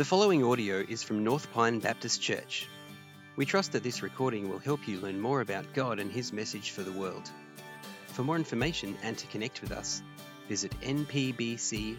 The following audio is from North Pine Baptist Church. We trust that this recording will help you learn more about God and His message for the world. For more information and to connect with us, visit npbc.org.au.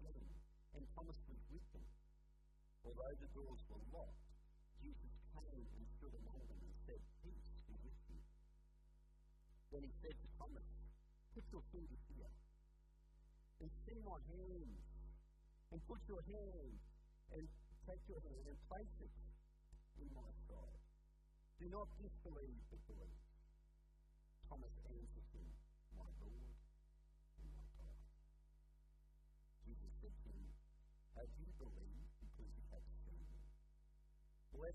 and with them. Although the doors were locked, Jesus came and stood among them and said, Peace be with you. Then he said to Thomas, Put your finger here, and see my hands, and put your hand, and take your hand and place it in my side. Do not disbelieve, but believe. Thomas answered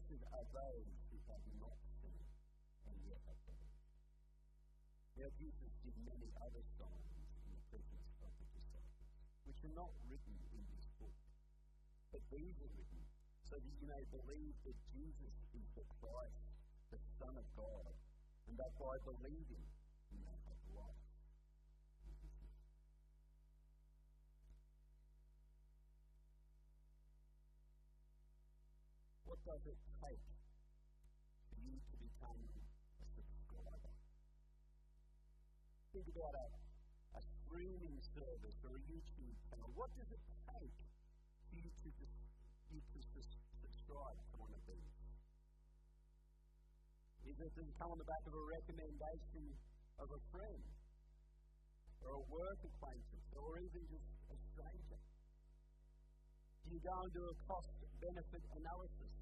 Blessed are those who have not seen and yet have believed. Now Jesus did many other signs in the presence of the disciples, which are not written in this book. But these are written so that you may believe that Jesus is the Christ, the Son of God, and that by believing does it take for you to become a subscriber? Think about a, a streaming service or a YouTube channel. What does it take for you to, you to subscribe to one of these? Is it, does come on the back of a recommendation of a friend or a work acquaintance or even just a stranger? Do you go and do a cost benefit analysis?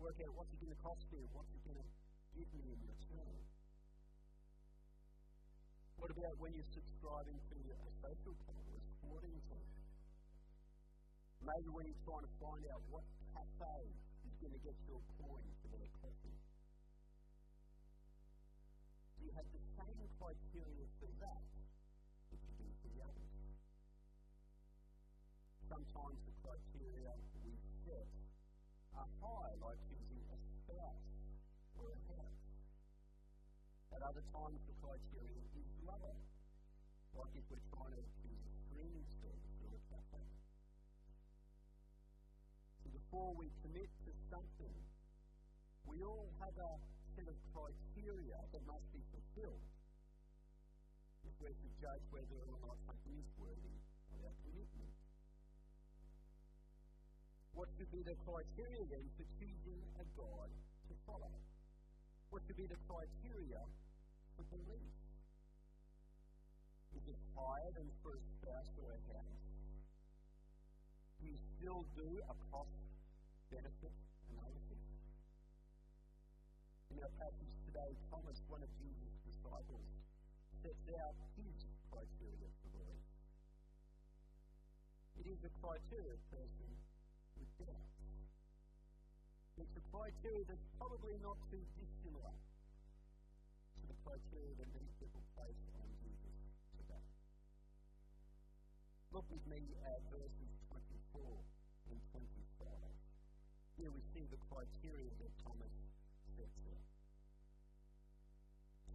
Work out what's it going to cost me, what's it going to give me in return? What about when you're subscribing to a social club or a sporting team? Maybe when you're trying to find out what cafe is going to get your coin for their coffee. You have the same criteria for that that you do for the others? Sometimes the criteria we set are high, like other times, the criteria is lower, like if we're trying to choose a streaming service or a cafe. So before we commit to something, we all have a set of criteria that must be fulfilled if we're to judge whether or not something is worthy of our commitment. What should be the criteria then for choosing a God to follow? What should be the criteria belief? Is it higher than for a spouse or a house? Do you still do a cost benefit analysis? In our passage today, Thomas, one of Jesus' disciples, sets out his criteria for belief. It is a criteria person with doubt. It's a criteria that's probably not too dissimilar criteria that many people place on Jesus today. Look with me at verses 24 and 25. Here we see the criteria that Thomas sets.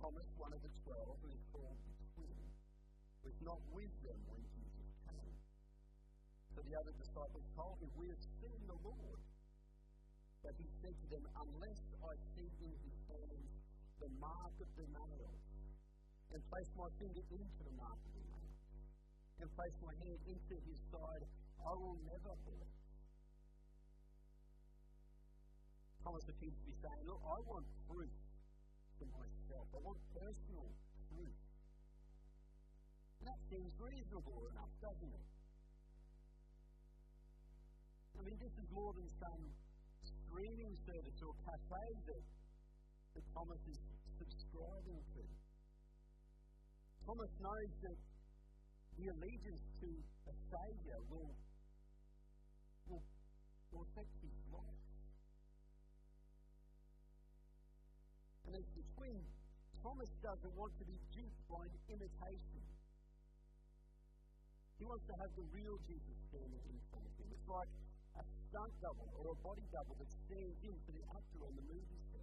Thomas, one of the twelve, who is called the twin, was not with them when Jesus came. So the other disciples told him, We have seen the Lord. But he said to them, Unless I see in his the mark of the nails, and place my finger into the mark of the nails, and place my hand into his side, I will never believe. Thomas appears to be saying, Look, I want proof for myself. I want personal proof. That seems reasonable enough, doesn't it? I mean, this is more than some streaming service or cafe that, that Thomas is subscribing to. Thomas knows that the allegiance to a Saviour will, will, will affect his life. And as the twin, Thomas doesn't want to be duped by an imitation. He wants to have the real Jesus standing in front of him. It's like a stunt double or a body double that stands in for the actor on the movie.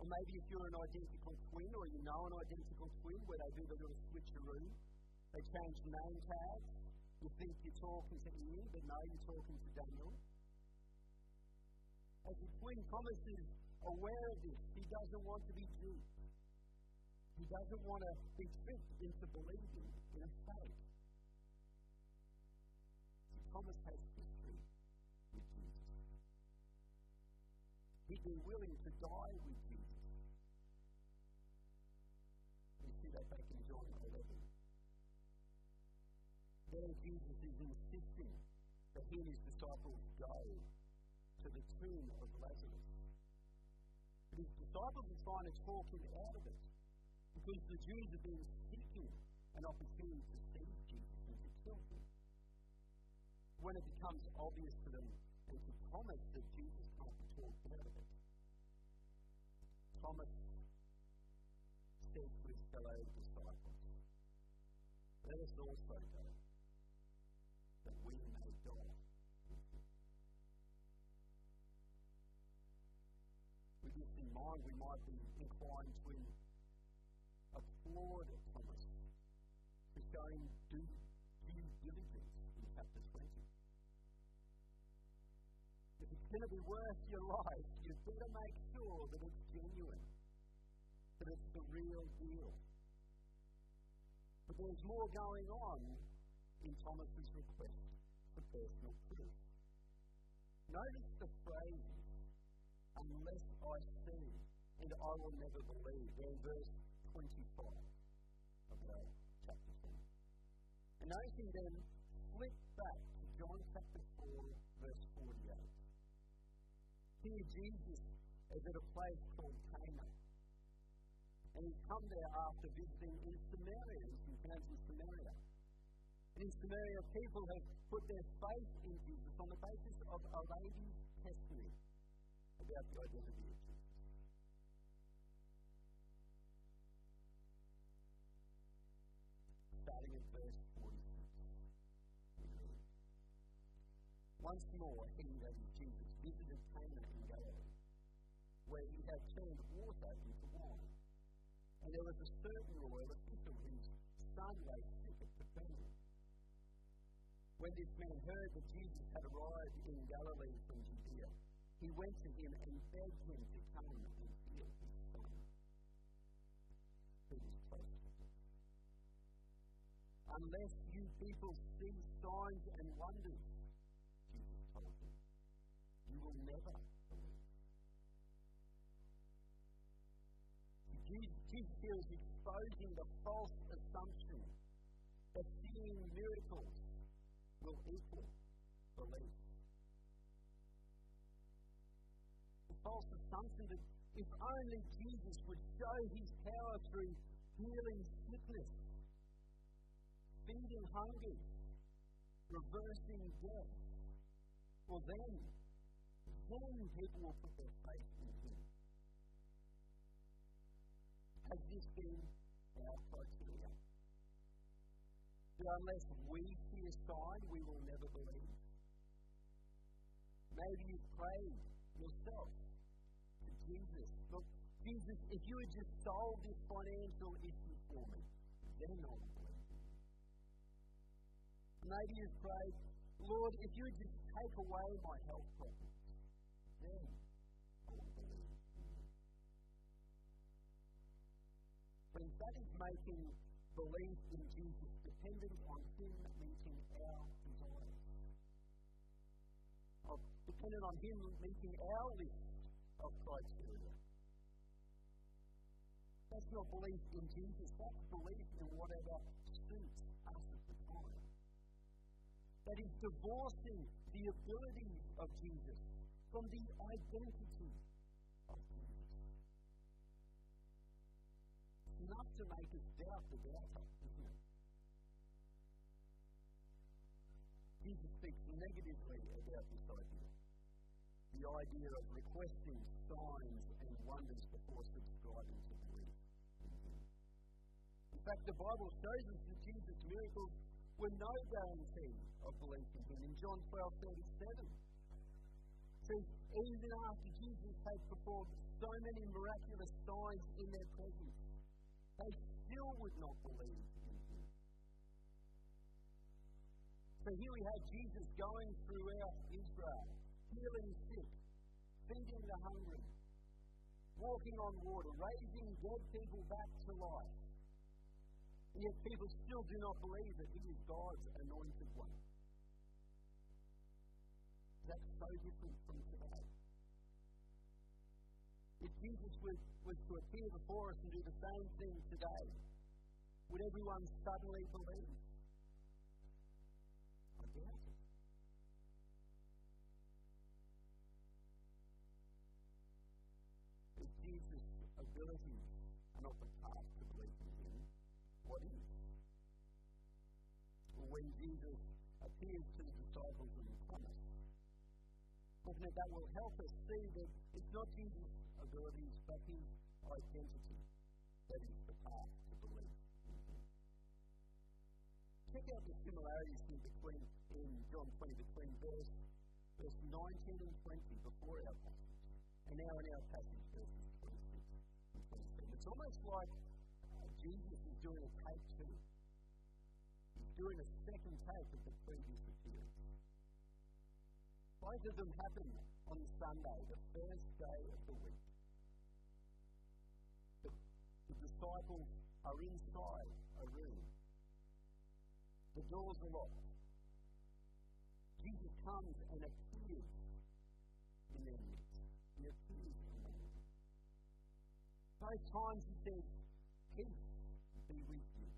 Or maybe if you're an identical twin or you know an identical twin where they do the little switcheroo, they change name tags. You think you're talking to Ian, but no, you're talking to Daniel. As the twin Thomas is aware of this, he doesn't want to be duped. He doesn't want to be tricked into believing in a fake. Thomas has history with Jesus. He'd been willing to die with that back in John 11. There, Jesus is insisting that he and his disciples go to the tomb of Lazarus. But his disciples are trying to talk him out of it because the Jews have been seeking an opportunity to seize Jesus and to kill him when it becomes obvious to them and to Thomas that Jesus can't be talked out of it, Thomas says fellow disciples, Let us also go, that we may die With this in mind, we might be inclined to applaud Thomas for showing due, due diligence in chapter 20 going to be worth your life, you better make sure that it's genuine, that it's the real deal. But there's more going on in Thomas's request for personal proof. Notice the phrase, unless I see and I will never believe. In verse 25 of our chapter 10. And noticing then, flip back to John chapter 4, verse 48. Here, Jesus is at a place called. And he's come there after visiting in Samaria. He's found in Samaria. And in Samaria, people have put their faith in Jesus on the basis of a lady's testimony about the identity of Jesus. Starting at verse 46. Once more, he, that is Jesus, visited Cana in Galilee, where he had turned water into wine. And there was a certain royal official whose son lay sick at Capernaum. When this man heard that Jesus had arrived in Galilee from Judea, he went to him and begged him to come and heal his son, who was close. Unless you people see signs and wonders, you will never believe. Jesus here is exposing the false assumption that seeing miracles will equal belief. The false assumption that if only Jesus would show his power through healing sickness, feeding hungry, reversing death, well then then people will put their faith in Him. Been our criteria? That unless we see a sign, we will never believe? Maybe you've prayed yourself to Jesus. Look, Jesus, if you had just solved this financial issue for me, then I would believe. Maybe you've prayed, Lord, if you would just take away my health problems, then that is making belief in Jesus dependent on Him meeting our desires. Of dependent on Him meeting our list of criteria. That's not belief in Jesus, that's belief in whatever suits us at the time. That is divorcing the abilities of Jesus from the identity enough to make us doubt the doubter, isn't it? Jesus speaks negatively about this idea. The idea of requesting signs and wonders before subscribing to belief in fact, the Bible shows us that Jesus' miracles were no guarantee of belief in Him. In John 12 37, says, even after Jesus had performed so many miraculous signs in their presence, they still would not believe in Him. So here we have Jesus going throughout Israel, healing sick, feeding the hungry, walking on water, raising dead people back to life. And yet people still do not believe that he is God's anointed one. That's so different from today. If Jesus was, was to appear before us and do the same thing today, would everyone suddenly believe? I doubt it. If Jesus' abilities are not the path to believe in him, what is? When Jesus appears to the disciples in the promise, that will help us see that it's not Jesus' abilities, but his identity that is the path to believe. Check out the similarities here between in John 20 between verse verse 19 and 20 before our passage, and now in our passage verses 26 and 27. It's almost like uh, Jesus is doing a take two. He's doing a second take of the previous appearance. Both of them happen on Sunday, the first day of the week. Disciples are inside a room. The doors are locked. Jesus comes and appears in their midst. He appears among them. Both times he says, Peace be with you.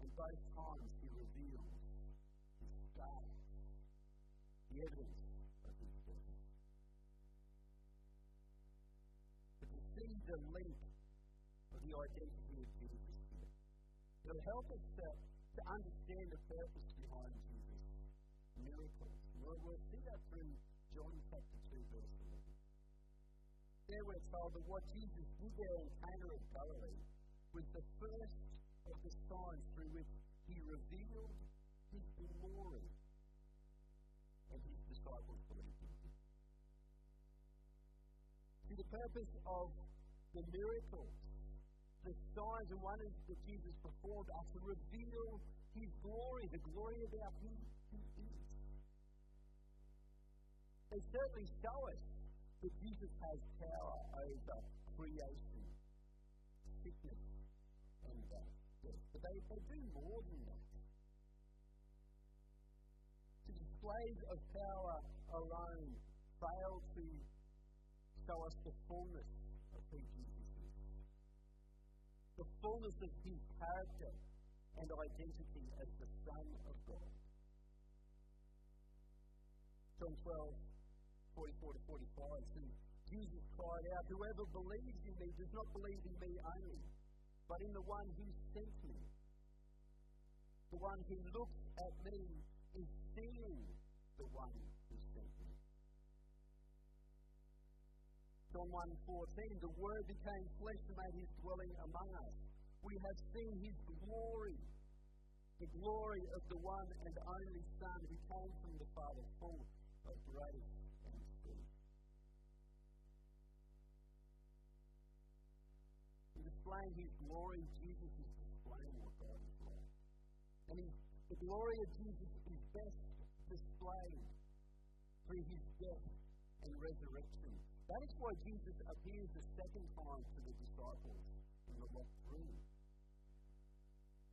And both times he reveals his scars, the evidence identity of Jesus here, it'll help us to, to understand the purpose behind Jesus' miracles. We'll, we'll see that through John chapter 2, verse 11. There we're told that what Jesus did there in Cana of Galilee was the first of the signs through which he revealed his glory and his disciples believed him. See, the purpose of the miracles, the signs and wonders that Jesus performed are to reveal his glory, the glory about who he is. They certainly show us that Jesus has power over creation, sickness, and death. But they, they do more than that. The displays of power alone fail to show us the fullness of who Jesus. The fullness of his character and identity as the Son of God. John 12, 44 to 45 says, Jesus cried out, Whoever believes in me does not believe in me only, but in the one who sent me. The one who looks at me is seeing the one John 1.14, the Word became flesh and made his dwelling among us. We have seen his glory, the glory of the one and only Son who came from the Father, full of grace and truth. In displaying his glory, Jesus is displaying what God is like. And he's The glory of Jesus is best displayed through his death and resurrection. That is why Jesus appears a second time to the disciples in the locked room.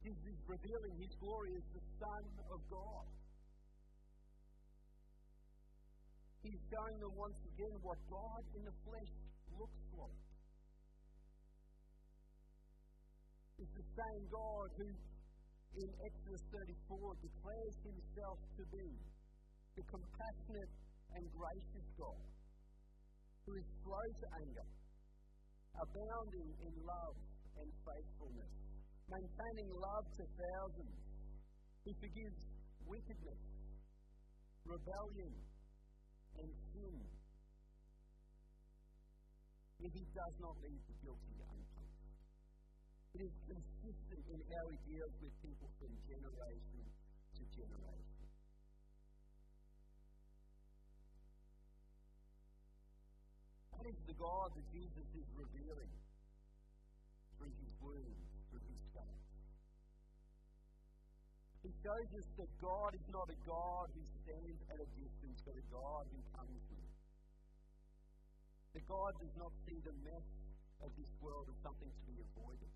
Jesus is revealing his glory as the Son of God. He's showing them once again what God in the flesh looks like. It's the same God who, in Exodus 34, declares himself to be the compassionate and gracious God who is slow to anger, abounding in love and faithfulness, maintaining love to thousands, who forgives wickedness, rebellion, and sin. Yet he does not leave the guilty unpunished. It is consistent in how he deals with people from generation to generation. Is the God that Jesus is revealing through his wounds, through his scars. He shows us that God is not a God who stands at a distance, but a God who comes near. That God does not see the mess of this world as something to be avoided.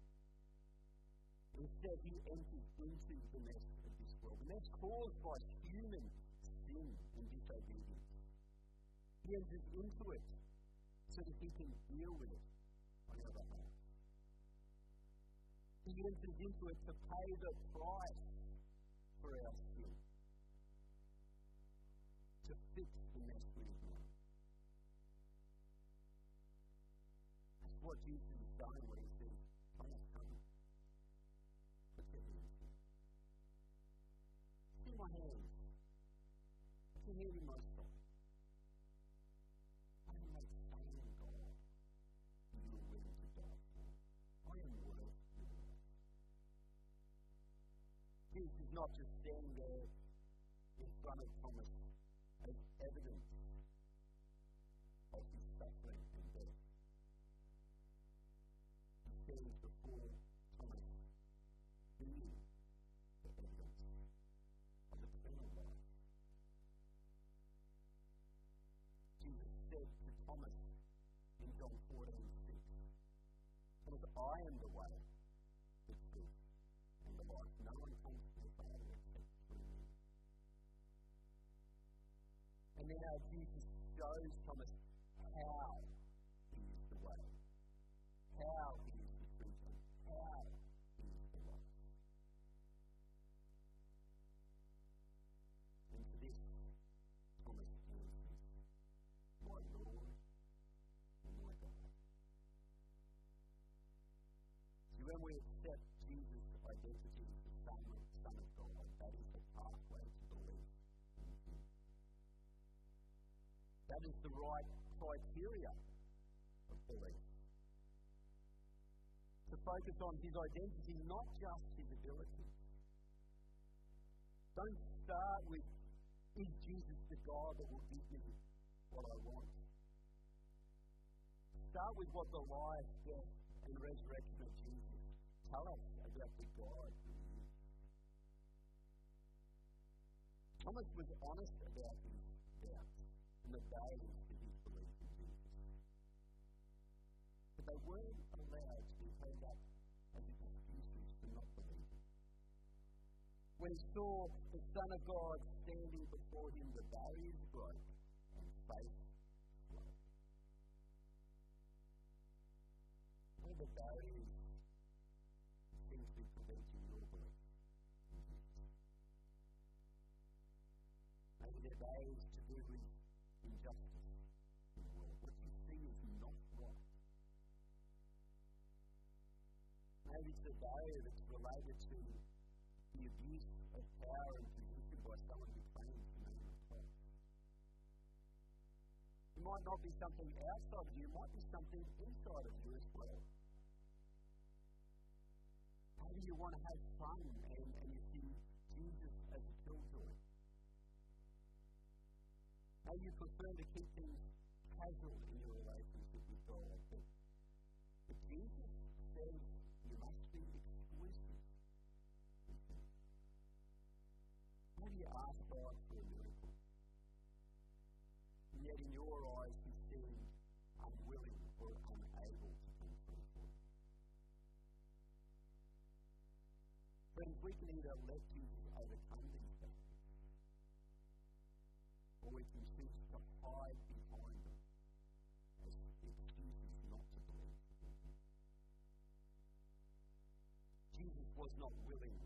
Instead, he enters into the mess of this world. The mess caused by human sin and disobedience. He enters into it so that he can deal with it on our behalf. He enters into it to pay the price for our sin, to fix the mess we have made. That's what Jesus is saying when he says, Thomas, come. Put your hands here. See my hands. Put your hand in Jesus is not just standing there in front of Thomas as evidence of his suffering and death. He stands before Thomas being the evidence of eternal life. Jesus said to Thomas in John 14 6, Thomas, I am the way, Now Jesus shows Thomas how he is the way, how he is the truth, and how he is the life. And to this, Thomas answers, My Lord and my God. See, when we accept Jesus' identity That is the right criteria of belief. To focus on His identity, not just His ability. Don't start with, is Jesus the God that will give me what I want? Start with what the life, death, and resurrection of Jesus tell us about the God who he. Thomas was honest about his and the days of his belief in Jesus. But they weren't allowed to be held up as excuses for not believing. When he saw the Son of God standing before him, the barriers broke and faith flowed. What are the barriers that seem to be preventing your belief? Maybe they're barriers Maybe barrier that's related to the abuse of power and position by someone who claims the name of Christ. It might not be something outside of you, it might be something inside of you as well. Maybe you want to have fun and, and you see Jesus as a killjoy. Maybe you prefer to keep things casual in your relationship with God. But, but Jesus says you asked for a? And yet in your eyes he seemed unwilling or unable to come through for you. Friends, we can either let Jesus overcome these things, or we can choose to hide behind them as excuses not to believe. Jesus was not willing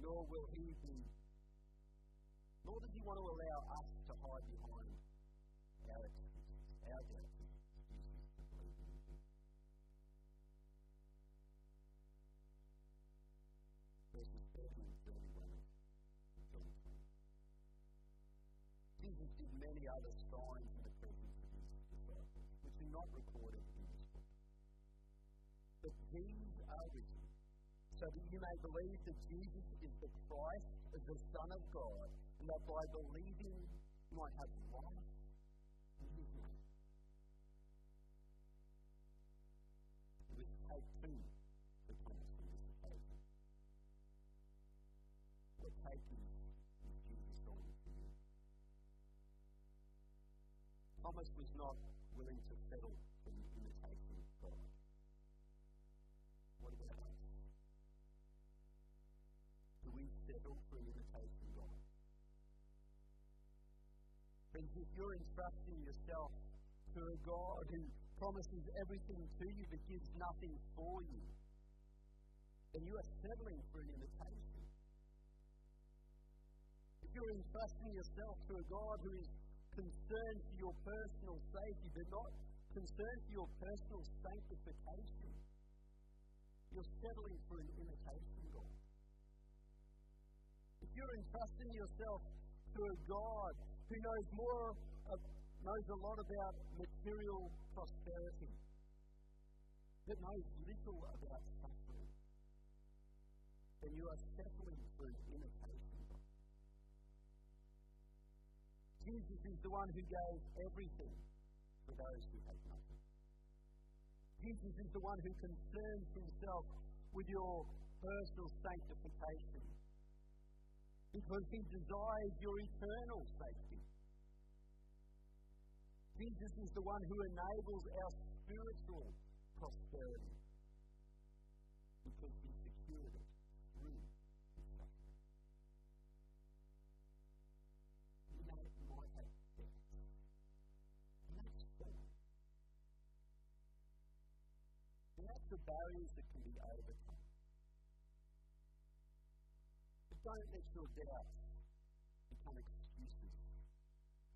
Nor will he be, nor does he want to allow us to hide behind our excuses, our doubts excuses to believe in him. Verses 30 and 31 of John 20. Jesus did many other signs in the presence of his disciples, which are not recorded in this book. But these are written so that you may believe that Jesus is the Christ, the Son of God, and that by believing you might have life in his on this occasion. What take is, is Jesus on. Thomas was not willing to settle Friends, if you're entrusting yourself to a God who promises everything to you but gives nothing for you, then you are settling for an imitation. If you're entrusting yourself to a God who is concerned for your personal safety but not concerned for your personal sanctification, you're settling for an imitation God. If you're entrusting yourself to a God who knows more, knows a lot about material prosperity, but knows little about suffering, then you are settling for imitation Jesus is the one who gave everything for those who have nothing. Jesus is the one who concerns himself with your personal sanctification because he desires your eternal safety. Jesus is the one who enables our spiritual prosperity because he secured it through his suffering. You know, you might have debts. And that's fine. That's the barriers that can be overcome. Don't let your doubts become excuses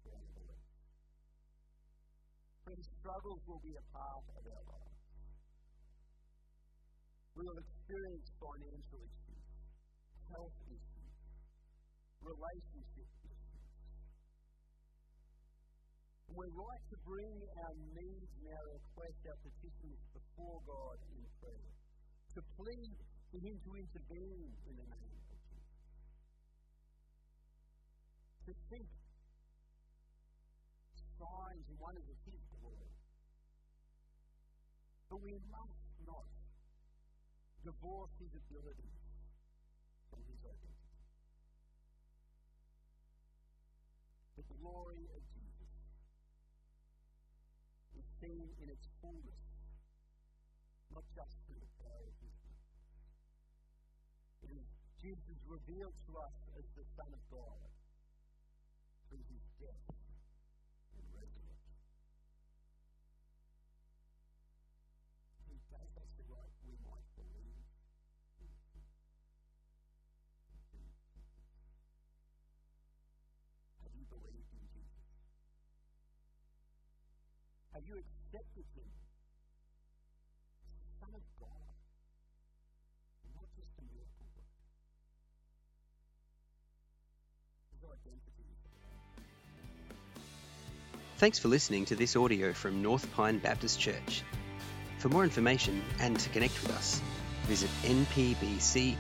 for unbelief. Friends, struggles will be a part of our lives. We will experience financial issues, health issues, relationship issues. We're right to bring our needs and our requests, our petitions before God in prayer, to plead for Him to intervene in the name to seek signs and wonders of His glory. But we must not divorce His abilities from His identity. The glory of Jesus is seen in its fullness, not just through the power of His Jesus revealed to us as the Son of God you accepted Him Son of God? Not just a miracle identity Thanks for listening to this audio from North Pine Baptist Church. For more information and to connect with us, visit npbc.org.au.